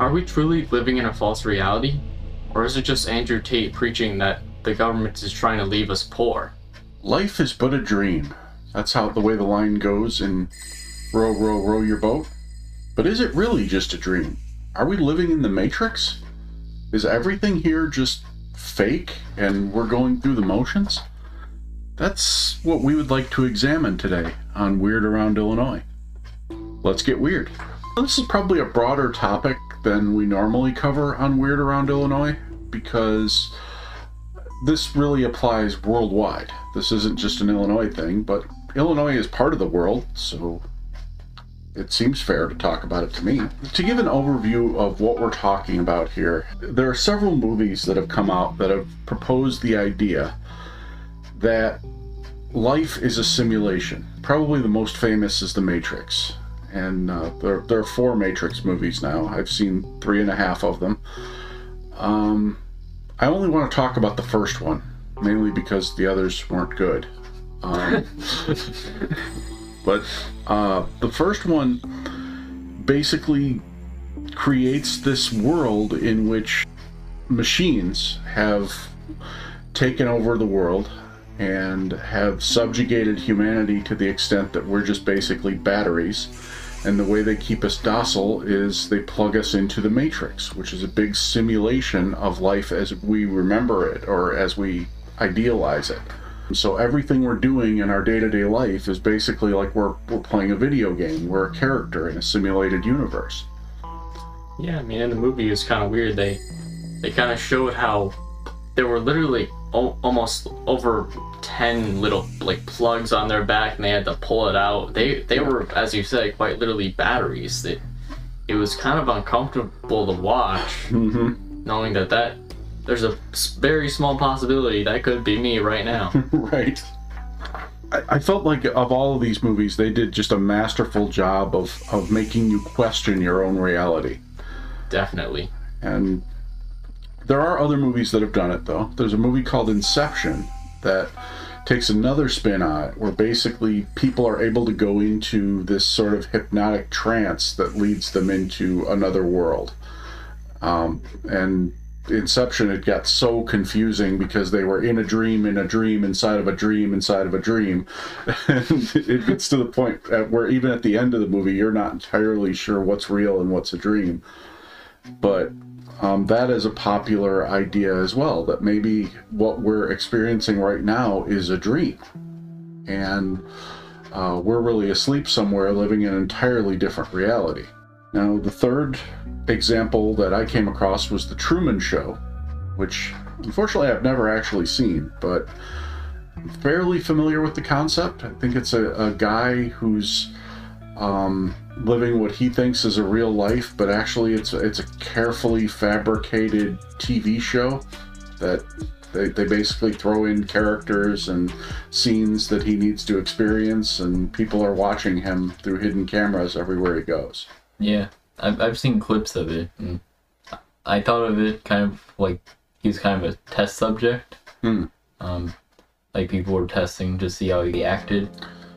Are we truly living in a false reality? Or is it just Andrew Tate preaching that the government is trying to leave us poor? Life is but a dream. That's how the way the line goes in Row, Row, Row Your Boat. But is it really just a dream? Are we living in the Matrix? Is everything here just fake and we're going through the motions? That's what we would like to examine today on Weird Around Illinois. Let's get weird. This is probably a broader topic than we normally cover on Weird Around Illinois because this really applies worldwide. This isn't just an Illinois thing, but Illinois is part of the world, so it seems fair to talk about it to me. To give an overview of what we're talking about here, there are several movies that have come out that have proposed the idea that life is a simulation. Probably the most famous is The Matrix. And uh, there, there are four Matrix movies now. I've seen three and a half of them. Um, I only want to talk about the first one, mainly because the others weren't good. Um, but uh, the first one basically creates this world in which machines have taken over the world and have subjugated humanity to the extent that we're just basically batteries. And the way they keep us docile is they plug us into the Matrix, which is a big simulation of life as we remember it or as we idealize it. So everything we're doing in our day-to-day life is basically like we're we're playing a video game. We're a character in a simulated universe. Yeah, I mean, in the movie, it's kind of weird. They they kind of showed how there were literally o- almost over ten little like plugs on their back, and they had to pull it out. They they were, as you said, quite literally batteries. That it was kind of uncomfortable to watch, Mm-hmm. knowing that that there's a very small possibility that could be me right now. right. I, I felt like of all of these movies, they did just a masterful job of of making you question your own reality. Definitely. And there are other movies that have done it, though. There's a movie called Inception that takes another spin on it, where basically people are able to go into this sort of hypnotic trance that leads them into another world. Um, and Inception, it got so confusing because they were in a dream, in a dream, inside of a dream, inside of a dream. and it gets to the point where even at the end of the movie, you're not entirely sure what's real and what's a dream. But um, that is a popular idea as well that maybe what we're experiencing right now is a dream. And uh, we're really asleep somewhere living in an entirely different reality. Now, the third example that I came across was The Truman Show, which unfortunately I've never actually seen, but I'm fairly familiar with the concept. I think it's a, a guy who's um, living what he thinks is a real life, but actually it's it's a carefully fabricated TV show that they, they basically throw in characters and scenes that he needs to experience, and people are watching him through hidden cameras everywhere he goes. Yeah, I've, I've seen clips of it. And I thought of it kind of like he was kind of a test subject. Hmm. Um, like people were testing to see how he acted.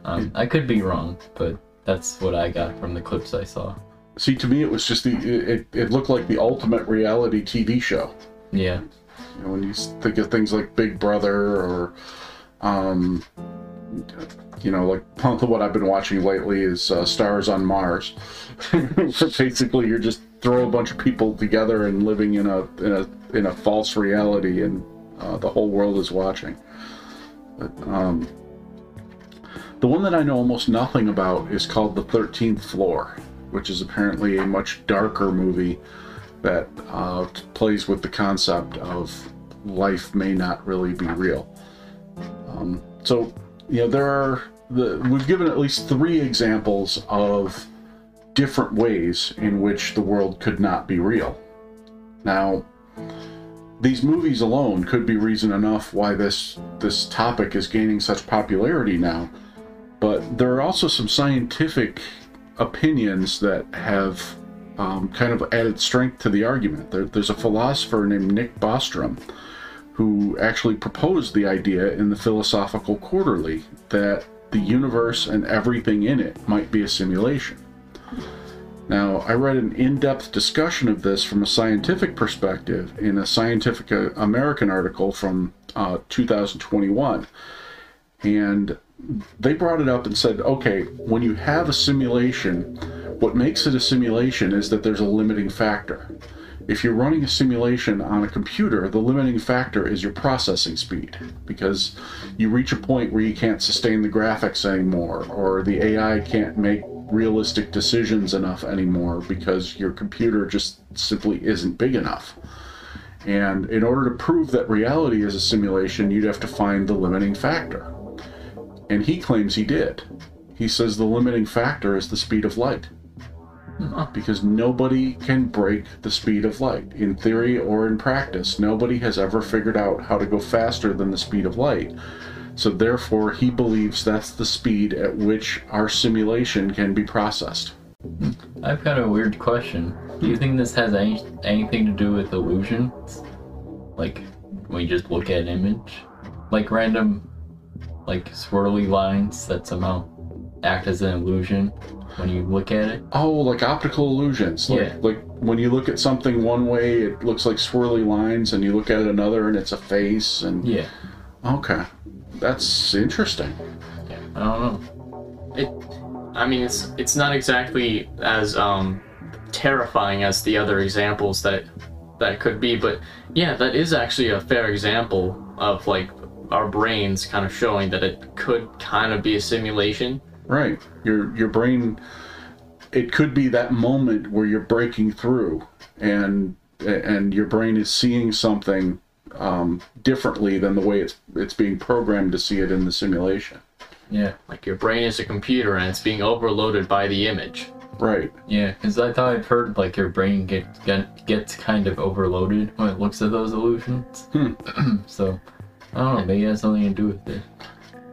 Um, I could be wrong, but that's what I got from the clips I saw. See, to me, it was just the it, it looked like the ultimate reality TV show. Yeah, You know, when you think of things like Big Brother or, um, you know, like what I've been watching lately is uh, Stars on Mars, basically you're just throw a bunch of people together and living in a in a in a false reality, and uh, the whole world is watching. But, um, the one that I know almost nothing about is called The Thirteenth Floor, which is apparently a much darker movie that uh, plays with the concept of life may not really be real. Um, so, you know, there are the we've given at least three examples of different ways in which the world could not be real. Now, these movies alone could be reason enough why this this topic is gaining such popularity now. But there are also some scientific opinions that have um, kind of added strength to the argument. There, there's a philosopher named Nick Bostrom who actually proposed the idea in the Philosophical Quarterly that the universe and everything in it might be a simulation. Now, I read an in depth discussion of this from a scientific perspective in a Scientific American article from uh, 2021. And they brought it up and said, okay, when you have a simulation, what makes it a simulation is that there's a limiting factor. If you're running a simulation on a computer, the limiting factor is your processing speed because you reach a point where you can't sustain the graphics anymore, or the AI can't make realistic decisions enough anymore because your computer just simply isn't big enough. And in order to prove that reality is a simulation, you'd have to find the limiting factor. And he claims he did. He says the limiting factor is the speed of light. Because nobody can break the speed of light. In theory or in practice, nobody has ever figured out how to go faster than the speed of light. So, therefore, he believes that's the speed at which our simulation can be processed. I've got a weird question. Do you think this has any, anything to do with illusions? Like, you just look at an image? Like random, like swirly lines that somehow act as an illusion when you look at it? Oh, like optical illusions. Like, Yeah. like when you look at something one way, it looks like swirly lines, and you look at it another, and it's a face. And Yeah. okay, that's interesting. Yeah. I don't know. It, I mean, it's it's not exactly as um, terrifying as the other examples that that could be, but yeah, that is actually a fair example of like our brains kind of showing that it could kind of be a simulation. Right. Your your brain it could be that moment where you're breaking through and and your brain is seeing something um, differently than the way it's it's being programmed to see it in the simulation. Yeah. Like your brain is a computer and it's being overloaded by the image. Right. Yeah, because I thought I've heard like your brain get, get gets kind of overloaded when it looks at those illusions. Hmm. so I don't know. Maybe it has something to do with it.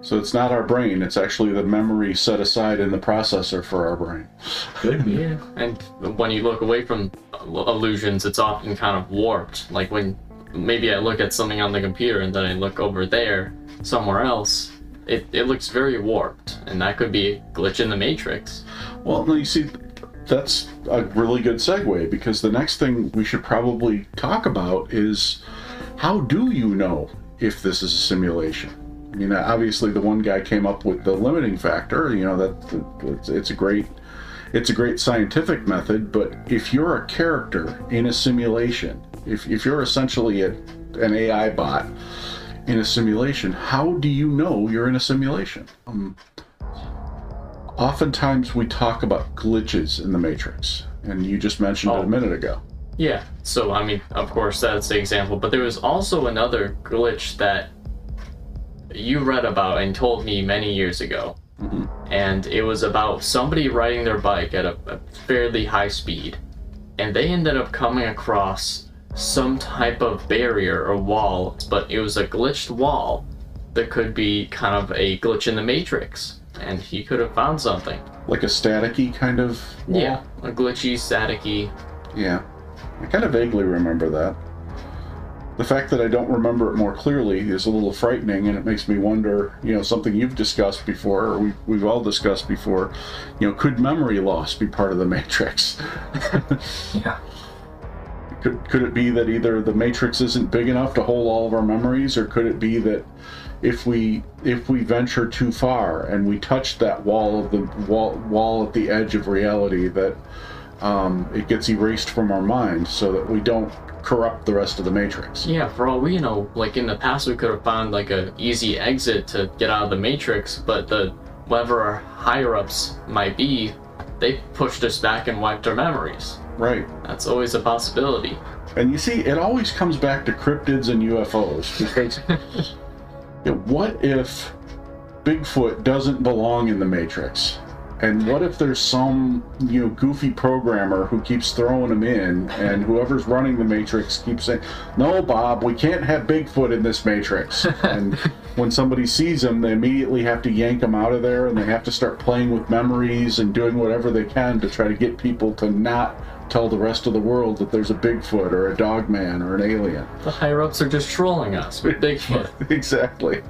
So it's not our brain, it's actually the memory set aside in the processor for our brain. Could be. Yeah, and when you look away from illusions, it's often kind of warped. Like when maybe I look at something on the computer and then I look over there somewhere else, it, it looks very warped, and that could be a glitch in the matrix. Well, no, you see, that's a really good segue because the next thing we should probably talk about is how do you know if this is a simulation? I mean, obviously, the one guy came up with the limiting factor. You know that it's, it's a great, it's a great scientific method. But if you're a character in a simulation, if if you're essentially a, an AI bot in a simulation, how do you know you're in a simulation? Um, oftentimes we talk about glitches in the matrix and you just mentioned it Oh. a minute ago Yeah, so I mean, of course, that's the example, but there was also another glitch that you read about and told me many years ago. Mhm. And it was about somebody riding their bike at a, a fairly high speed, and they ended up coming across some type of barrier or wall, but it was a glitched wall that could be kind of a glitch in the matrix, and he could have found something. like a staticky kind of wall. Yeah, a glitchy, staticky. yeah i kind of vaguely remember that the fact that i don't remember it more clearly is a little frightening and it makes me wonder you know something you've discussed before or we've, we've all discussed before you know could memory loss be part of the matrix Yeah. Could, could it be that either the matrix isn't big enough to hold all of our memories, or could it be that if we if we venture too far and we touch that wall of the wall wall at the edge of reality, that um, it gets erased from our mind, so that we don't corrupt the rest of the matrix? Yeah, for all we know, like in the past, we could have found like a easy exit to get out of the matrix, but the whatever our higher ups might be, they pushed us back and wiped our memories. Right. That's always a possibility. And you see, it always comes back to cryptids and UFOs because you know, what if Bigfoot doesn't belong in the Matrix? And what if there's some, you know, goofy programmer who keeps throwing them in, and whoever's running the Matrix keeps saying, "No, Bob, we can't have Bigfoot in this Matrix." And when somebody sees him, they immediately have to yank him out of there, and they have to start playing with memories and doing whatever they can to try to get people to not tell the rest of the world that there's a Bigfoot or a Dogman or an alien. The higher ups are just trolling us with Bigfoot. exactly.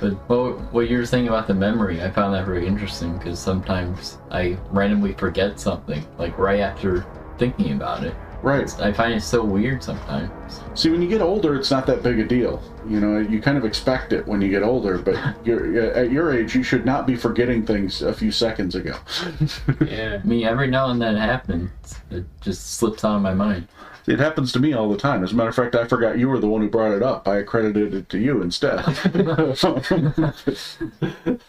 But what, what you were saying about the memory, I found that very interesting because sometimes I randomly forget something, like right after thinking about it. Right. I find it so weird sometimes. See, when you get older, it's not that big a deal. You know, you kind of expect it when you get older, but you're, at your age, you should not be forgetting things a few seconds ago. Yeah. I mean, every now and then it happens. It just slips out of my mind. It happens to me all the time. As a matter of fact, I forgot you were the one who brought it up. I accredited it to you instead.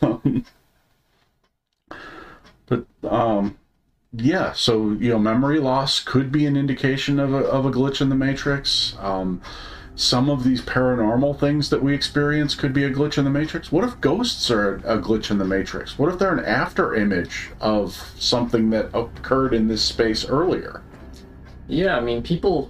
Um, but um, yeah, so you know, memory loss could be an indication of a, of a glitch in the matrix. Um, some of these paranormal things that we experience could be a glitch in the matrix. What if ghosts are a glitch in the matrix? What if they're an after image of something that occurred in this space earlier? Yeah, I mean, people.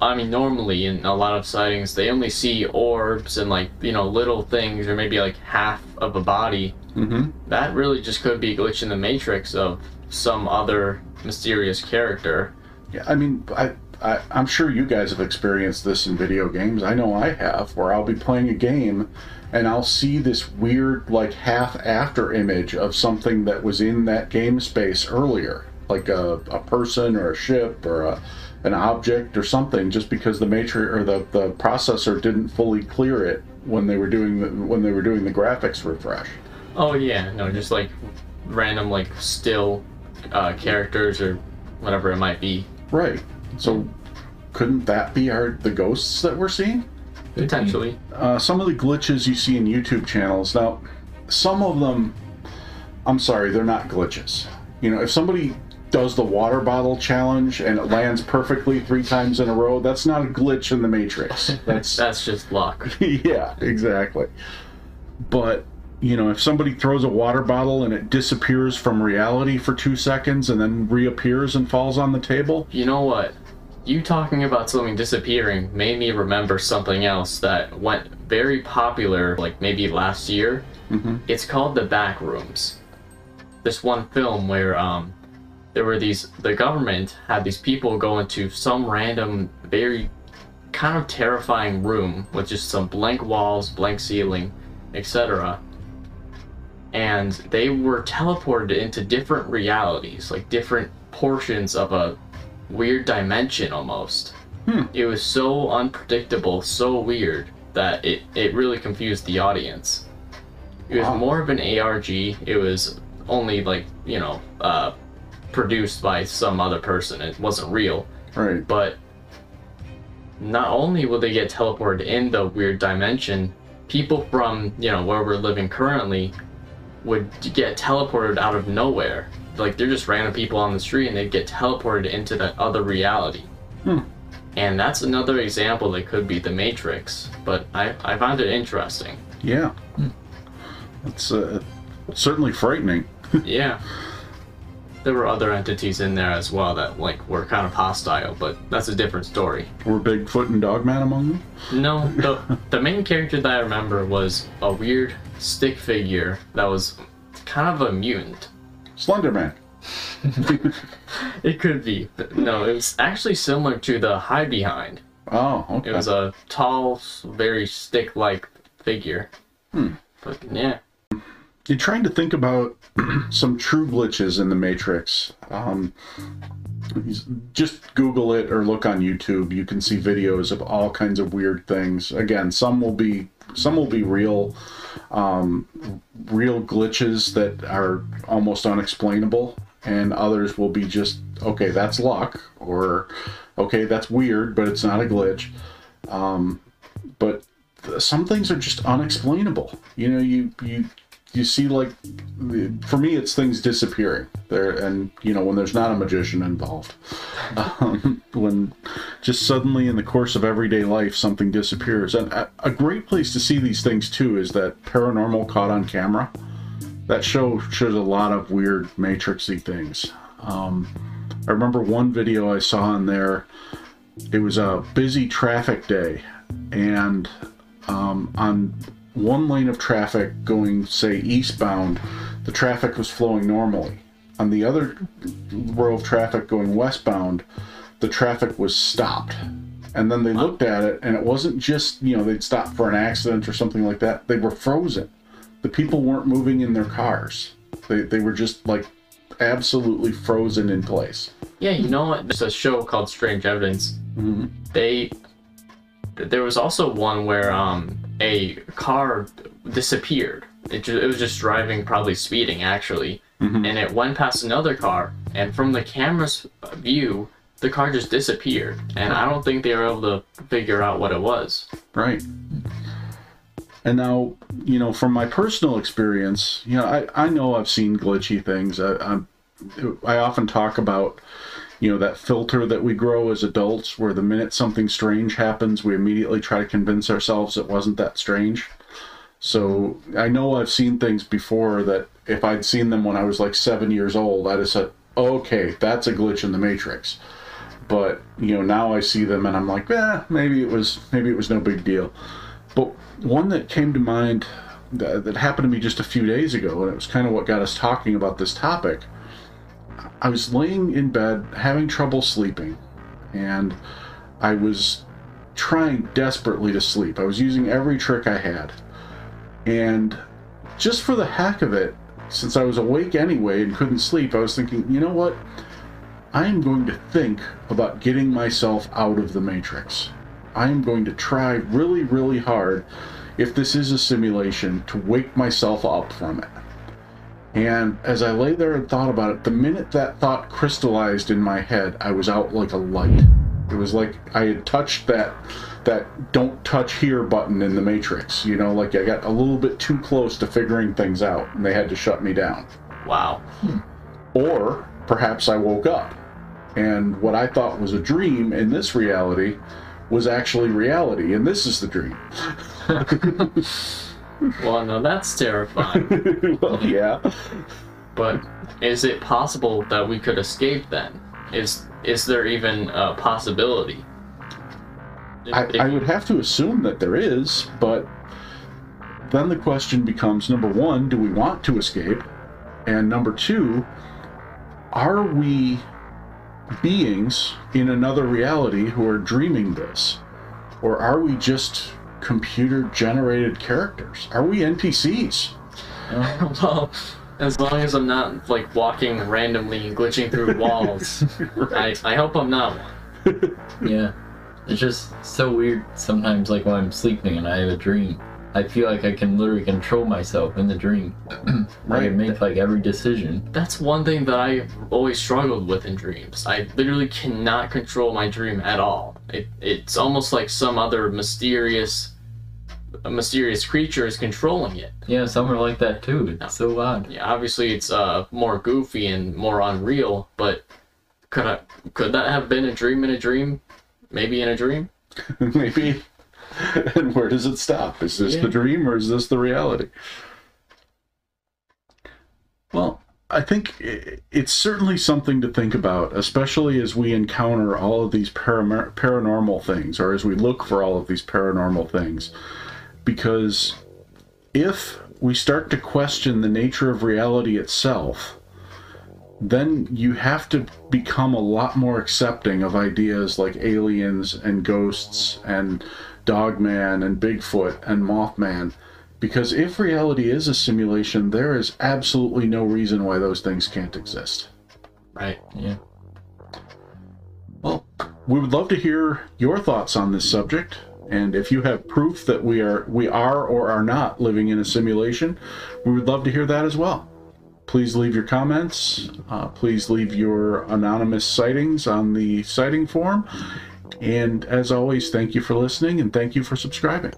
I mean, normally in a lot of sightings, they only see orbs and like you know little things, or maybe like half of a body. Mm-hmm. That really just could be a glitch in the matrix of some other mysterious character. Yeah, I mean, I, I, I'm sure you guys have experienced this in video games. I know I have, where I'll be playing a game and I'll see this weird, like, half after image of something that was in that game space earlier, like a, a person or a ship or a, an object or something, just because the matrix or the, the processor didn't fully clear it when they were doing the when they were doing the graphics refresh. Oh yeah, no, just like random like still uh, characters or whatever it might be. Right. So, couldn't that be our the ghosts that we're seeing? Potentially. uh, some of the glitches you see in YouTube channels. Now, some of them, I'm sorry, they're not glitches. You know, if somebody does the water bottle challenge and it lands perfectly three times in a row, that's not a glitch in the Matrix. That's That's just luck. yeah, exactly. But you know, if somebody throws a water bottle and it disappears from reality for two seconds and then reappears and falls on the table, You know what? You talking about something disappearing made me remember something else that went very popular, like maybe last year. Mhm. It's called The Back Rooms. This one film where um, there were these, the government had these people go into some random, very kind of terrifying room with just some blank walls, blank ceiling, etc. And they were teleported into different realities, like different portions of a weird dimension almost. Hmm. It was so unpredictable, so weird that it, it really confused the audience. It was Wow. more of an ARG. It was only like, you know, uh, produced by some other person. It wasn't real. right? But not only will they get teleported in the weird dimension, people from, you know, where we're living currently would get teleported out of nowhere. Like they're just random people on the street and they'd get teleported into that other reality. Hmm. And that's another example that could be the Matrix. But I, I find it interesting. Yeah. It's uh, certainly frightening. yeah. There were other entities in there as well that like were kind of hostile, but that's a different story. Were Bigfoot and Dogman among them? No, the, the main character that I remember was a weird stick figure that was kind of a mutant. Slenderman. It could be. No, it was actually similar to the Hide Behind. Oh, okay. It was a tall, very stick like figure. Hmm. But yeah. You're trying to think about some true glitches in the Matrix. Um, just Google it or look on YouTube. You can see videos of all kinds of weird things. Again, some will be some will be real, um, real glitches that are almost unexplainable, and others will be just okay. That's luck, or okay, that's weird, but it's not a glitch. Um, but some things are just unexplainable. You know, you you you see like for me it's things disappearing there and you know when there's not a magician involved. Um, when just suddenly in the course of everyday life something disappears. And a, a great place to see these things too is that paranormal caught on camera. That show shows a lot of weird matrixy things. Um, i remember one video i saw on there. It was a busy traffic day and um, on one lane of traffic going, say, eastbound, the traffic was flowing normally. On the other row of traffic going westbound, the traffic was stopped. And then they looked at it, and it wasn't just, you know, they'd stop for an accident or something like that. They were frozen. The people weren't moving in their cars. They, they were just like absolutely frozen in place. Yeah, you know what? There's a show called Strange Evidence. Mhm. They there was also one where um a car disappeared. It, ju- it was just driving, probably speeding actually, mm-hmm. and it went past another car. And from the camera's view, the car just disappeared. And I don't think they were able to figure out what it was. Right. And now, you know, from my personal experience, you know, I, I know I've seen glitchy things. I, I'm, I often talk about, you know, that filter that we grow as adults, where the minute something strange happens, we immediately try to convince ourselves it wasn't that strange. So I know I've seen things before that if I'd seen them when I was like seven years old, I'd have said, okay, that's a glitch in the Matrix. But you know, now I see them and I'm like, eh, maybe it was maybe it was no big deal. But one that came to mind that, that happened to me just a few days ago, and it was kind of what got us talking about this topic. I was laying in bed having trouble sleeping, and I was trying desperately to sleep. I was using every trick I had. And just for the heck of it, since I was awake anyway and couldn't sleep, I was thinking, you know what? I am going to think about getting myself out of the Matrix. I am going to try really, really hard, if this is a simulation, to wake myself up from it. And as I lay there and thought about it, the minute that thought crystallized in my head, I was out like a light. It was like I had touched that that don't touch here button in the Matrix. You know, like I got a little bit too close to figuring things out and they had to shut me down. Wow. Or perhaps I woke up and what I thought was a dream in this reality was actually reality, and this is the dream. Well, no, that's terrifying. well, yeah. But is it possible that we could escape then? Is is there even a possibility? If- I, if I would have to assume that there is, but then the question becomes number one, do we want to escape? And number two, are we beings in another reality who are dreaming this? Or are we just computer generated characters? Are we NPCs? well, as long as I'm not like walking randomly and glitching through walls, I, I hope I'm not one. Yeah. It's just so weird sometimes, like when I'm sleeping and I have a dream. I feel like I can literally control myself in the dream. I Right. can make like every decision. That's one thing that I always struggled with in dreams. I literally cannot control my dream at all. It, it's almost like some other mysterious, a mysterious creature is controlling it. Yeah, some are like that too. It's so odd. Yeah, obviously it's uh more goofy and more unreal, but could I could that have been a dream in a dream? Maybe in a dream? Maybe. and where does it stop? Is this Yeah. the dream or is this the reality? Well, I think it's certainly something to think about, especially as we encounter all of these param- paranormal things, or as we look for all of these paranormal things. Because if we start to question the nature of reality itself, then you have to become a lot more accepting of ideas like aliens and ghosts and Dogman and Bigfoot and Mothman. Because if reality is a simulation, there is absolutely no reason why those things can't exist. Right. Yeah. Well, we would love to hear your thoughts on this subject, and if you have proof that we are we are or are not living in a simulation, we would love to hear that as well. Please leave your comments. Uh, please leave your anonymous sightings on the sighting form. And as always, thank you for listening and thank you for subscribing.